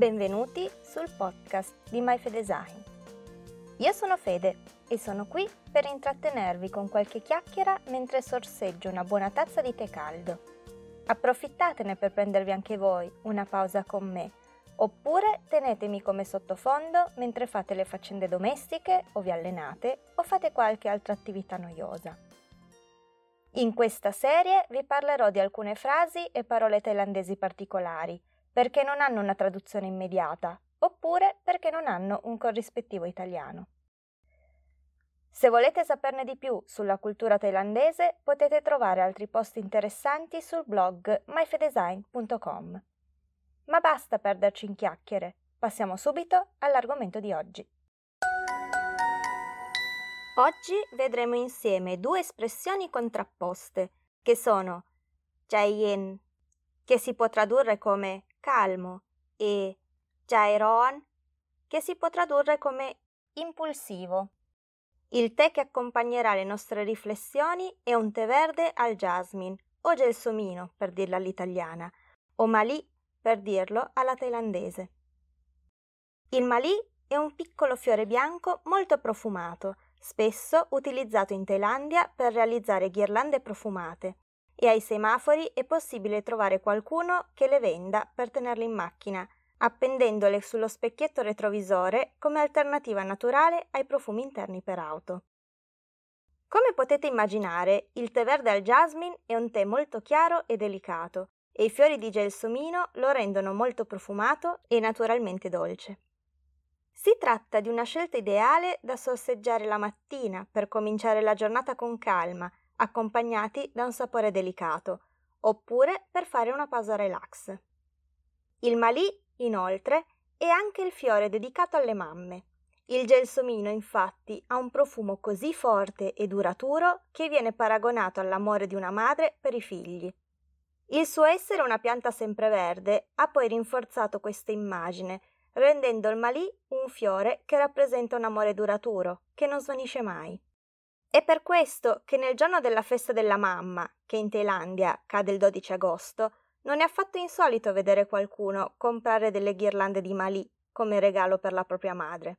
Benvenuti sul podcast di MyFedesign. Io sono Fede e sono qui per intrattenervi con qualche chiacchiera mentre sorseggio una buona tazza di tè caldo. Approfittatene per prendervi anche voi una pausa con me, oppure tenetemi come sottofondo mentre fate le faccende domestiche o vi allenate o fate qualche altra attività noiosa. In questa serie vi parlerò di alcune frasi e parole thailandesi particolari perché non hanno una traduzione immediata, oppure perché non hanno un corrispettivo italiano. Se volete saperne di più sulla cultura thailandese, potete trovare altri post interessanti sul blog myfedesign.com. Ma basta perderci in chiacchiere, passiamo subito all'argomento di oggi. Oggi vedremo insieme due espressioni contrapposte, che sono Jayen, che si può tradurre come calmo, e Jairon, che si può tradurre come impulsivo. Il tè che accompagnerà le nostre riflessioni è un tè verde al jasmine, o gelsomino per dirla all'italiana, o malì per dirlo alla thailandese. Il malì è un piccolo fiore bianco molto profumato, spesso utilizzato in Thailandia per realizzare ghirlande profumate, e ai semafori è possibile trovare qualcuno che le venda per tenerle in macchina, appendendole sullo specchietto retrovisore come alternativa naturale ai profumi interni per auto. Come potete immaginare, il tè verde al jasmine è un tè molto chiaro e delicato e i fiori di gelsomino lo rendono molto profumato e naturalmente dolce. Si tratta di una scelta ideale da sorseggiare la mattina per cominciare la giornata con calma accompagnati da un sapore delicato, oppure per fare una pausa relax. Il malì, inoltre, è anche il fiore dedicato alle mamme. Il gelsomino, infatti, ha un profumo così forte e duraturo che viene paragonato all'amore di una madre per i figli. Il suo essere una pianta sempreverde ha poi rinforzato questa immagine, rendendo il malì un fiore che rappresenta un amore duraturo, che non svanisce mai. È per questo che nel giorno della festa della mamma, che in Thailandia cade il 12 agosto, non è affatto insolito vedere qualcuno comprare delle ghirlande di malì come regalo per la propria madre.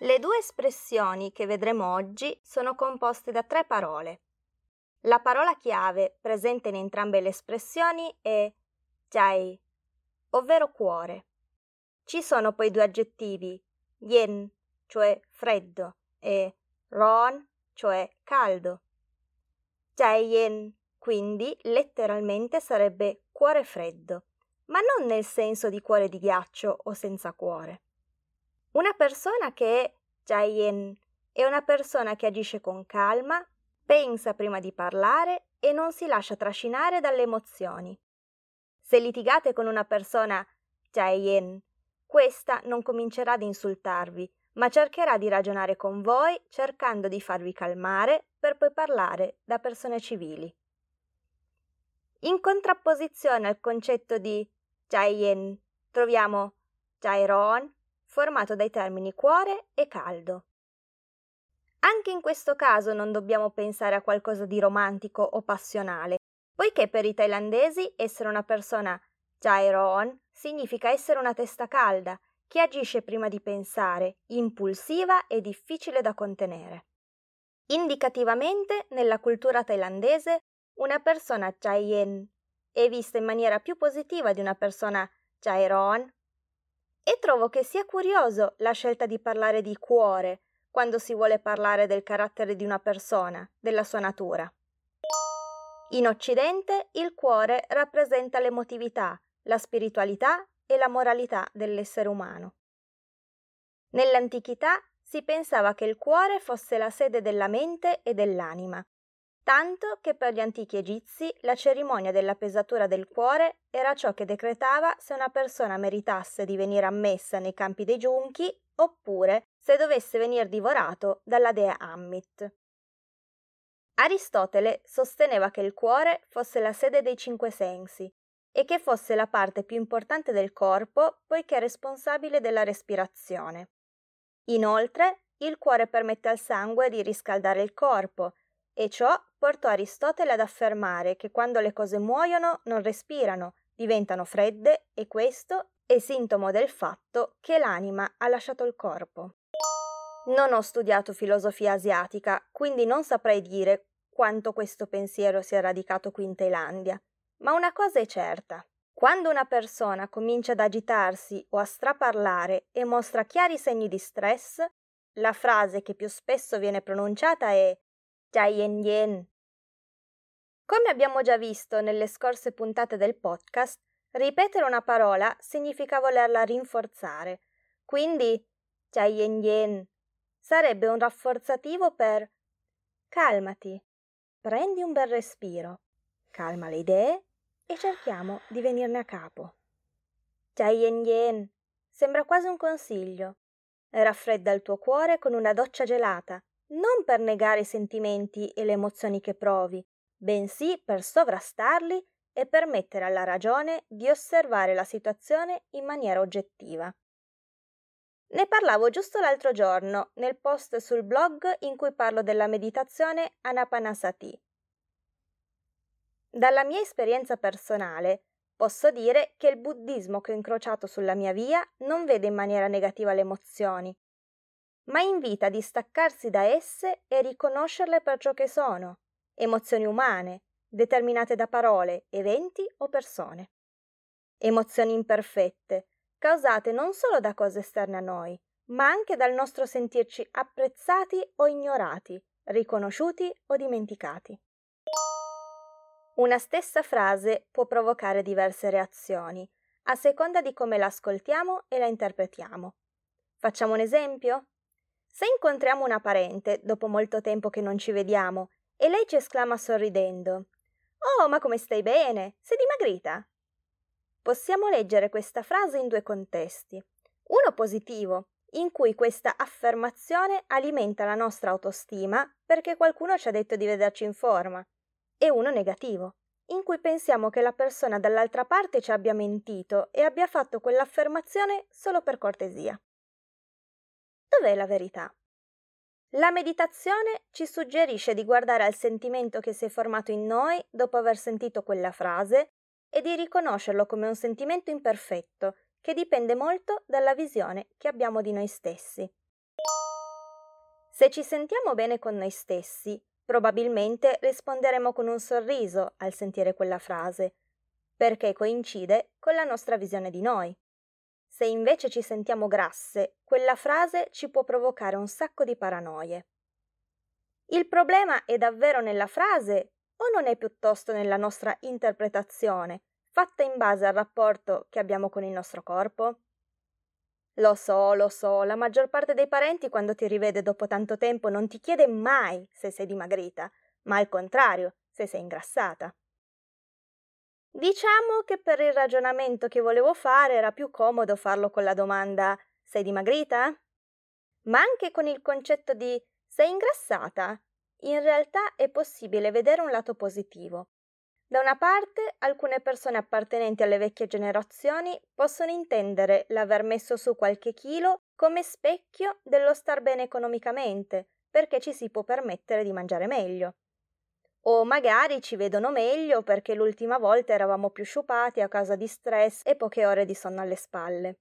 Le due espressioni che vedremo oggi sono composte da tre parole. La parola chiave presente in entrambe le espressioni è jai, ovvero cuore. Ci sono poi due aggettivi, yen, cioè freddo, e ron, cioè caldo. Jaeyen, quindi, letteralmente sarebbe cuore freddo, ma non nel senso di cuore di ghiaccio o senza cuore. Una persona che è Jaeyen è una persona che agisce con calma, pensa prima di parlare e non si lascia trascinare dalle emozioni. Se litigate con una persona Jaeyen, questa non comincerà ad insultarvi, ma cercherà di ragionare con voi cercando di farvi calmare per poi parlare da persone civili. In contrapposizione al concetto di Jaien troviamo Jairon, formato dai termini cuore e caldo. Anche in questo caso non dobbiamo pensare a qualcosa di romantico o passionale, poiché per i thailandesi essere una persona Jairon significa essere una testa calda che agisce prima di pensare, impulsiva e difficile da contenere. Indicativamente, nella cultura thailandese, una persona Chayen è vista in maniera più positiva di una persona Chairon e trovo che sia curioso la scelta di parlare di cuore quando si vuole parlare del carattere di una persona, della sua natura. In Occidente il cuore rappresenta l'emotività, la spiritualità e la moralità dell'essere umano. Nell'antichità si pensava che il cuore fosse la sede della mente e dell'anima, tanto che per gli antichi egizi la cerimonia della pesatura del cuore era ciò che decretava se una persona meritasse di venire ammessa nei campi dei giunchi oppure se dovesse venire divorato dalla dea Ammit. Aristotele sosteneva che il cuore fosse la sede dei cinque sensi e che fosse la parte più importante del corpo poiché responsabile della respirazione. Inoltre, il cuore permette al sangue di riscaldare il corpo e ciò portò Aristotele ad affermare che quando le cose muoiono non respirano, diventano fredde e questo è sintomo del fatto che l'anima ha lasciato il corpo. Non ho studiato filosofia asiatica, quindi non saprei dire quanto questo pensiero sia radicato qui in Thailandia, ma una cosa è certa. Quando una persona comincia ad agitarsi o a straparlare e mostra chiari segni di stress, la frase che più spesso viene pronunciata è Jai yen yen. Come abbiamo già visto nelle scorse puntate del podcast, ripetere una parola significa volerla rinforzare. Quindi Jai yen yen sarebbe un rafforzativo per calmati, prendi un bel respiro, calma le idee e cerchiamo di venirne a capo. Jai yen yen, sembra quasi un consiglio. Raffredda il tuo cuore con una doccia gelata, non per negare i sentimenti e le emozioni che provi, bensì per sovrastarli e permettere alla ragione di osservare la situazione in maniera oggettiva. Ne parlavo giusto l'altro giorno nel post sul blog in cui parlo della meditazione Anapanasati, dalla mia esperienza personale posso dire che il buddismo che ho incrociato sulla mia via non vede in maniera negativa le emozioni, ma invita a distaccarsi da esse e riconoscerle per ciò che sono, emozioni umane, determinate da parole, eventi o persone. Emozioni imperfette, causate non solo da cose esterne a noi, ma anche dal nostro sentirci apprezzati o ignorati, riconosciuti o dimenticati. Una stessa frase può provocare diverse reazioni, a seconda di come la ascoltiamo e la interpretiamo. Facciamo un esempio? Se incontriamo una parente dopo molto tempo che non ci vediamo e lei ci esclama sorridendo Oh, ma come stai bene? Sei dimagrita? Possiamo leggere questa frase in due contesti. Uno positivo, in cui questa affermazione alimenta la nostra autostima perché qualcuno ci ha detto di vederci in forma e uno negativo, in cui pensiamo che la persona dall'altra parte ci abbia mentito e abbia fatto quell'affermazione solo per cortesia. Dov'è la verità? La meditazione ci suggerisce di guardare al sentimento che si è formato in noi dopo aver sentito quella frase e di riconoscerlo come un sentimento imperfetto che dipende molto dalla visione che abbiamo di noi stessi. Se ci sentiamo bene con noi stessi, Probabilmente risponderemo con un sorriso al sentire quella frase, perché coincide con la nostra visione di noi. Se invece ci sentiamo grasse, quella frase ci può provocare un sacco di paranoie. Il problema è davvero nella frase o non è piuttosto nella nostra interpretazione, fatta in base al rapporto che abbiamo con il nostro corpo? Lo so, lo so, la maggior parte dei parenti quando ti rivede dopo tanto tempo non ti chiede mai se sei dimagrita, ma al contrario, se sei ingrassata. Diciamo che per il ragionamento che volevo fare era più comodo farlo con la domanda sei dimagrita? Ma anche con il concetto di sei ingrassata, in realtà è possibile vedere un lato positivo. Da una parte, alcune persone appartenenti alle vecchie generazioni possono intendere l'aver messo su qualche chilo come specchio dello star bene economicamente, perché ci si può permettere di mangiare meglio. O magari ci vedono meglio perché l'ultima volta eravamo più sciupati a causa di stress e poche ore di sonno alle spalle.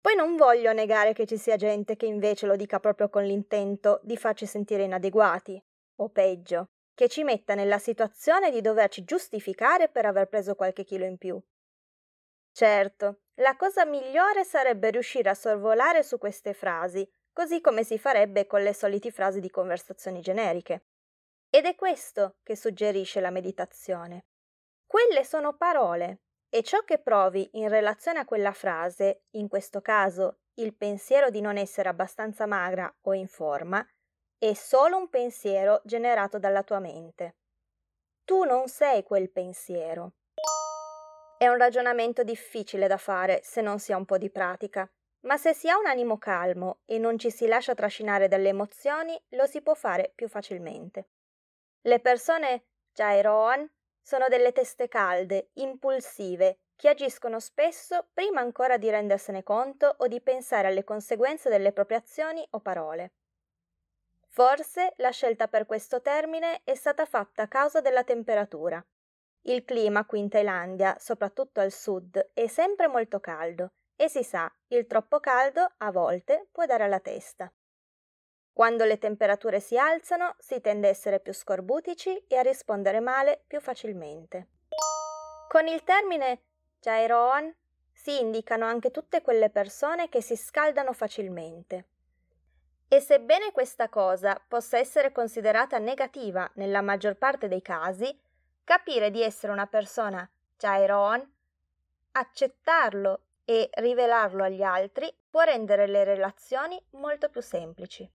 Poi non voglio negare che ci sia gente che invece lo dica proprio con l'intento di farci sentire inadeguati, o peggio, che ci metta nella situazione di doverci giustificare per aver preso qualche chilo in più. Certo, la cosa migliore sarebbe riuscire a sorvolare su queste frasi, così come si farebbe con le solite frasi di conversazioni generiche. Ed è questo che suggerisce la meditazione. Quelle sono parole e ciò che provi in relazione a quella frase, in questo caso il pensiero di non essere abbastanza magra o in forma, è solo un pensiero generato dalla tua mente. Tu non sei quel pensiero. È un ragionamento difficile da fare se non si ha un po' di pratica, ma se si ha un animo calmo e non ci si lascia trascinare dalle emozioni, lo si può fare più facilmente. Le persone Jairoan sono delle teste calde, impulsive, che agiscono spesso prima ancora di rendersene conto o di pensare alle conseguenze delle proprie azioni o parole. Forse la scelta per questo termine è stata fatta a causa della temperatura. Il clima qui in Thailandia, soprattutto al sud, è sempre molto caldo e si sa, il troppo caldo a volte può dare alla testa. Quando le temperature si alzano si tende a essere più scorbutici e a rispondere male più facilmente. Con il termine Jairoan si indicano anche tutte quelle persone che si scaldano facilmente. E sebbene questa cosa possa essere considerata negativa nella maggior parte dei casi, capire di essere una persona Jairoan, accettarlo e rivelarlo agli altri può rendere le relazioni molto più semplici.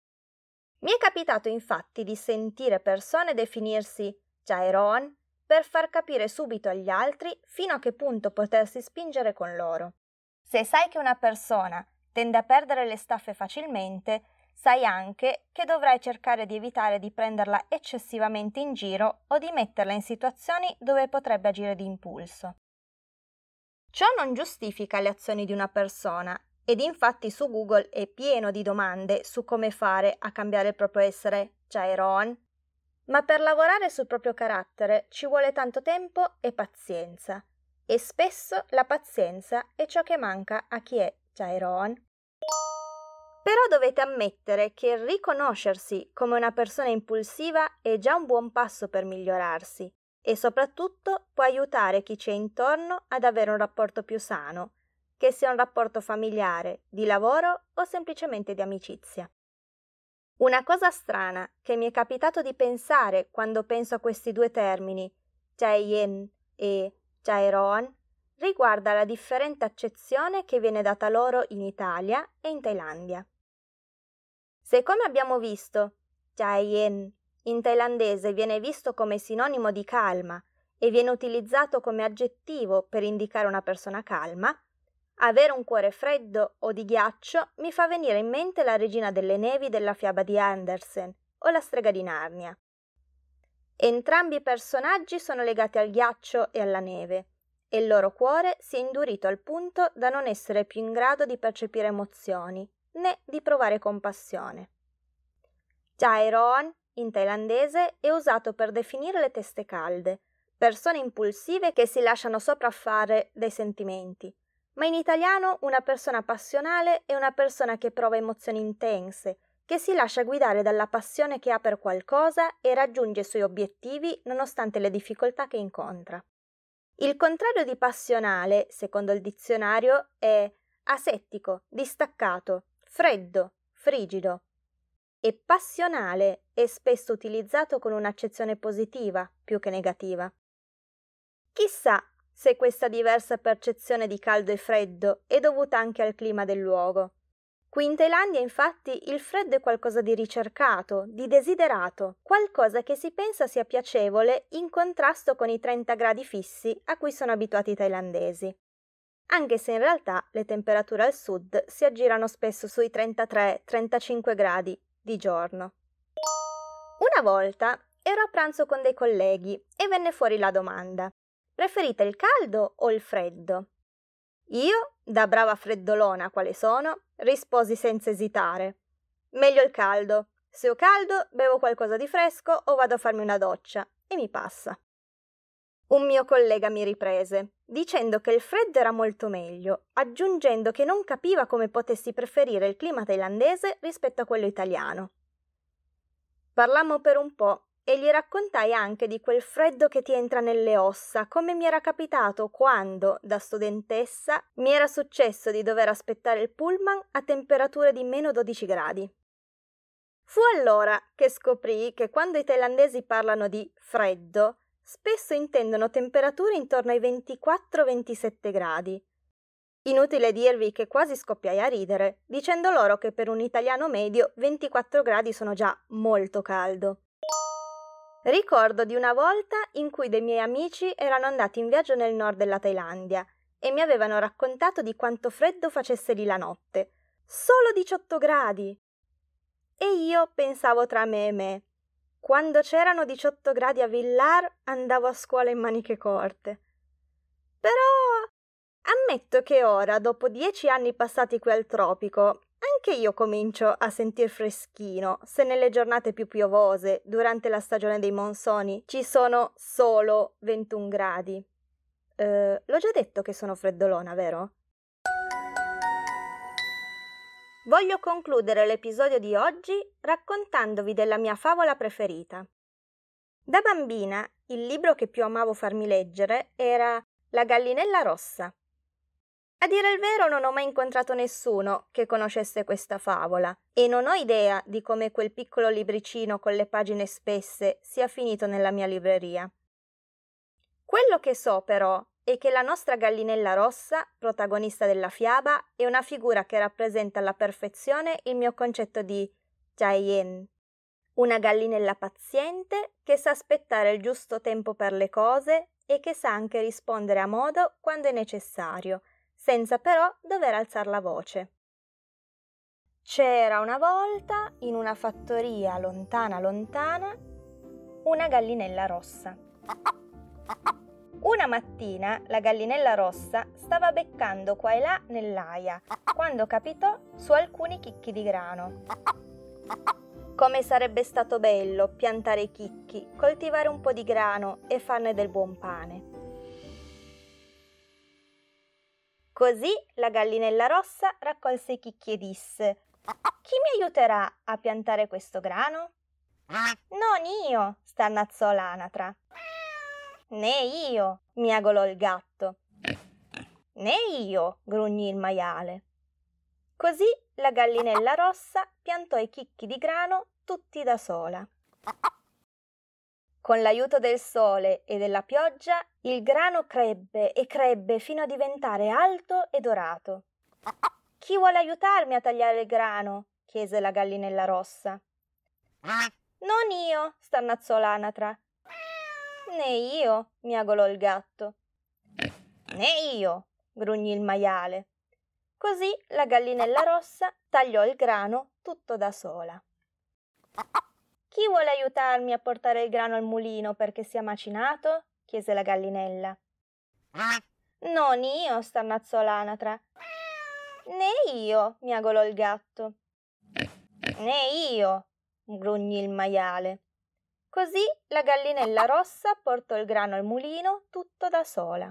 Mi è capitato infatti di sentire persone definirsi Jairoan per far capire subito agli altri fino a che punto potersi spingere con loro. Se sai che una persona tende a perdere le staffe facilmente, sai anche che dovrai cercare di evitare di prenderla eccessivamente in giro o di metterla in situazioni dove potrebbe agire di impulso. Ciò non giustifica le azioni di una persona ed infatti su Google è pieno di domande su come fare a cambiare il proprio essere Jairon, ma per lavorare sul proprio carattere ci vuole tanto tempo e pazienza, e spesso la pazienza è ciò che manca a chi è Jairon. Però dovete ammettere che riconoscersi come una persona impulsiva è già un buon passo per migliorarsi e soprattutto può aiutare chi ci è intorno ad avere un rapporto più sano che sia un rapporto familiare, di lavoro o semplicemente di amicizia. Una cosa strana che mi è capitato di pensare quando penso a questi due termini, Jaeyen e Jaeroan, riguarda la differente accezione che viene data loro in Italia e in Thailandia. Se come abbiamo visto, Jaeyen in thailandese viene visto come sinonimo di calma e viene utilizzato come aggettivo per indicare una persona calma, avere un cuore freddo o di ghiaccio mi fa venire in mente la regina delle nevi della fiaba di Andersen o la strega di Narnia. Entrambi i personaggi sono legati al ghiaccio e alla neve e il loro cuore si è indurito al punto da non essere più in grado di percepire emozioni né di provare compassione. Jairoan, in thailandese, è usato per definire le teste calde, persone impulsive che si lasciano sopraffare dai sentimenti, ma in italiano una persona passionale è una persona che prova emozioni intense, che si lascia guidare dalla passione che ha per qualcosa e raggiunge i suoi obiettivi nonostante le difficoltà che incontra. Il contrario di passionale, secondo il dizionario, è asettico, distaccato, freddo, frigido. E passionale è spesso utilizzato con un'accezione positiva più che negativa. Chissà se questa diversa percezione di caldo e freddo è dovuta anche al clima del luogo. Qui in Thailandia, infatti, il freddo è qualcosa di ricercato, di desiderato, qualcosa che si pensa sia piacevole in contrasto con i 30 gradi fissi a cui sono abituati i thailandesi. Anche se in realtà le temperature al sud si aggirano spesso sui 33-35 gradi di giorno. Una volta ero a pranzo con dei colleghi e venne fuori la domanda: Preferite il caldo o il freddo? Io, da brava freddolona quale sono, risposi senza esitare. Meglio il caldo. Se ho caldo, bevo qualcosa di fresco o vado a farmi una doccia e mi passa. Un mio collega mi riprese, dicendo che il freddo era molto meglio, aggiungendo che non capiva come potessi preferire il clima thailandese rispetto a quello italiano. Parlammo per un po' e gli raccontai anche di quel freddo che ti entra nelle ossa, come mi era capitato quando, da studentessa, mi era successo di dover aspettare il pullman a temperature di meno 12 gradi. Fu allora che scoprì che quando i thailandesi parlano di freddo, spesso intendono temperature intorno ai 24-27 gradi. Inutile dirvi che quasi scoppiai a ridere, dicendo loro che per un italiano medio 24 gradi sono già molto caldo. Ricordo di una volta in cui dei miei amici erano andati in viaggio nel nord della Thailandia e mi avevano raccontato di quanto freddo facesse lì la notte. Solo 18 gradi! E io pensavo tra me e me. Quando c'erano 18 gradi a Villar andavo a scuola in maniche corte. Però ammetto che ora, dopo dieci anni passati qui al tropico, anche io comincio a sentir freschino se nelle giornate più piovose, durante la stagione dei monsoni, ci sono solo 21 gradi. Eh, l'ho già detto che sono freddolona, vero? Voglio concludere l'episodio di oggi raccontandovi della mia favola preferita. Da bambina il libro che più amavo farmi leggere era La gallinella rossa. A dire il vero non ho mai incontrato nessuno che conoscesse questa favola e non ho idea di come quel piccolo libricino con le pagine spesse sia finito nella mia libreria. Quello che so però e che la nostra gallinella rossa, protagonista della fiaba, è una figura che rappresenta alla perfezione il mio concetto di Jayen, una gallinella paziente che sa aspettare il giusto tempo per le cose e che sa anche rispondere a modo quando è necessario, senza però dover alzare la voce. C'era una volta, in una fattoria lontana lontana, una gallinella rossa. Una mattina la gallinella rossa stava beccando qua e là nell'aia quando capitò su alcuni chicchi di grano. Come sarebbe stato bello piantare i chicchi, coltivare un po' di grano e farne del buon pane. Così la gallinella rossa raccolse i chicchi e disse: Chi mi aiuterà a piantare questo grano? Non io, starnazzò l'anatra. Né io, miagolò il gatto. Né io, grugnì il maiale. Così la gallinella rossa piantò i chicchi di grano tutti da sola. Con l'aiuto del sole e della pioggia, il grano crebbe e crebbe fino a diventare alto e dorato. Chi vuole aiutarmi a tagliare il grano? chiese la gallinella rossa. Non io, starnazzò l'anatra. Né io, miagolò il gatto. Né io, grugnì il maiale. Così la gallinella rossa tagliò il grano tutto da sola. Chi vuole aiutarmi a portare il grano al mulino perché sia macinato? chiese la gallinella. Non io, starnazzò l'anatra. Né io, miagolò il gatto. Né io, grugnì il maiale. Così la gallinella rossa portò il grano al mulino tutto da sola.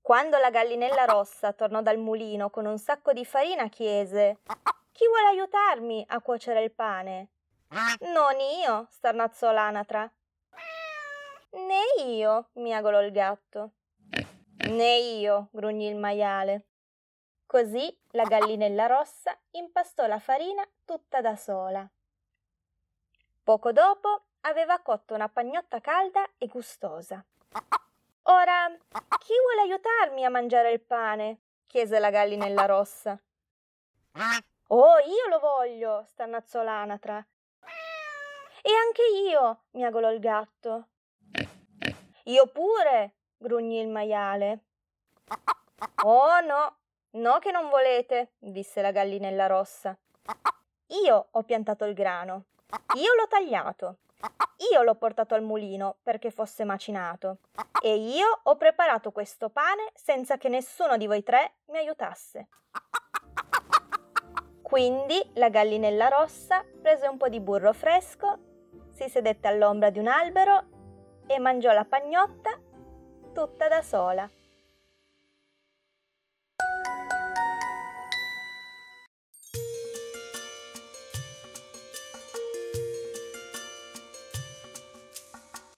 Quando la gallinella rossa tornò dal mulino con un sacco di farina, chiese: Chi vuole aiutarmi a cuocere il pane? Non io, starnazzò l'anatra. Né io, miagolò il gatto. Né io, grugnì il maiale. Così la gallinella rossa impastò la farina tutta da sola. Poco dopo aveva cotto una pagnotta calda e gustosa. Ora, chi vuole aiutarmi a mangiare il pane? chiese la gallinella rossa. Oh, io lo voglio, stannazzò l'anatra. E anche io, miagolò il gatto. Io pure, grugnì il maiale. Oh no, no che non volete, disse la gallinella rossa. Io ho piantato il grano. Io l'ho tagliato. Io l'ho portato al mulino perché fosse macinato. E io ho preparato questo pane senza che nessuno di voi tre mi aiutasse. Quindi la gallinella rossa prese un po' di burro fresco, si sedette all'ombra di un albero e mangiò la pagnotta tutta da sola.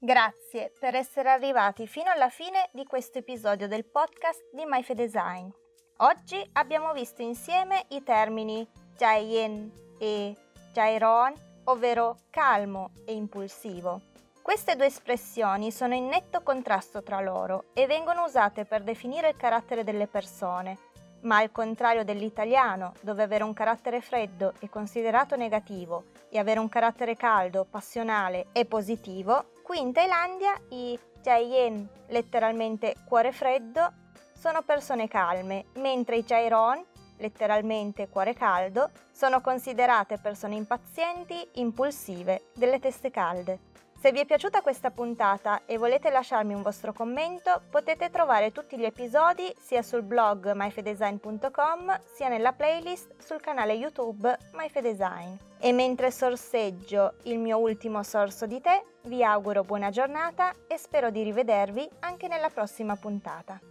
Grazie per essere arrivati fino alla fine di questo episodio del podcast di MyFedesign. Oggi abbiamo visto insieme i termini Jaien e Jairon, ovvero calmo e impulsivo. Queste due espressioni sono in netto contrasto tra loro e vengono usate per definire il carattere delle persone, ma al contrario dell'italiano, dove avere un carattere freddo è considerato negativo e avere un carattere caldo, passionale e positivo, Qui in Thailandia i Jayen, letteralmente cuore freddo, sono persone calme, mentre i Jairon, letteralmente cuore caldo, sono considerate persone impazienti, impulsive, delle teste calde. Se vi è piaciuta questa puntata e volete lasciarmi un vostro commento, potete trovare tutti gli episodi sia sul blog myfedesign.com sia nella playlist sul canale YouTube MyFedesign. E mentre sorseggio il mio ultimo sorso di tè, vi auguro buona giornata e spero di rivedervi anche nella prossima puntata.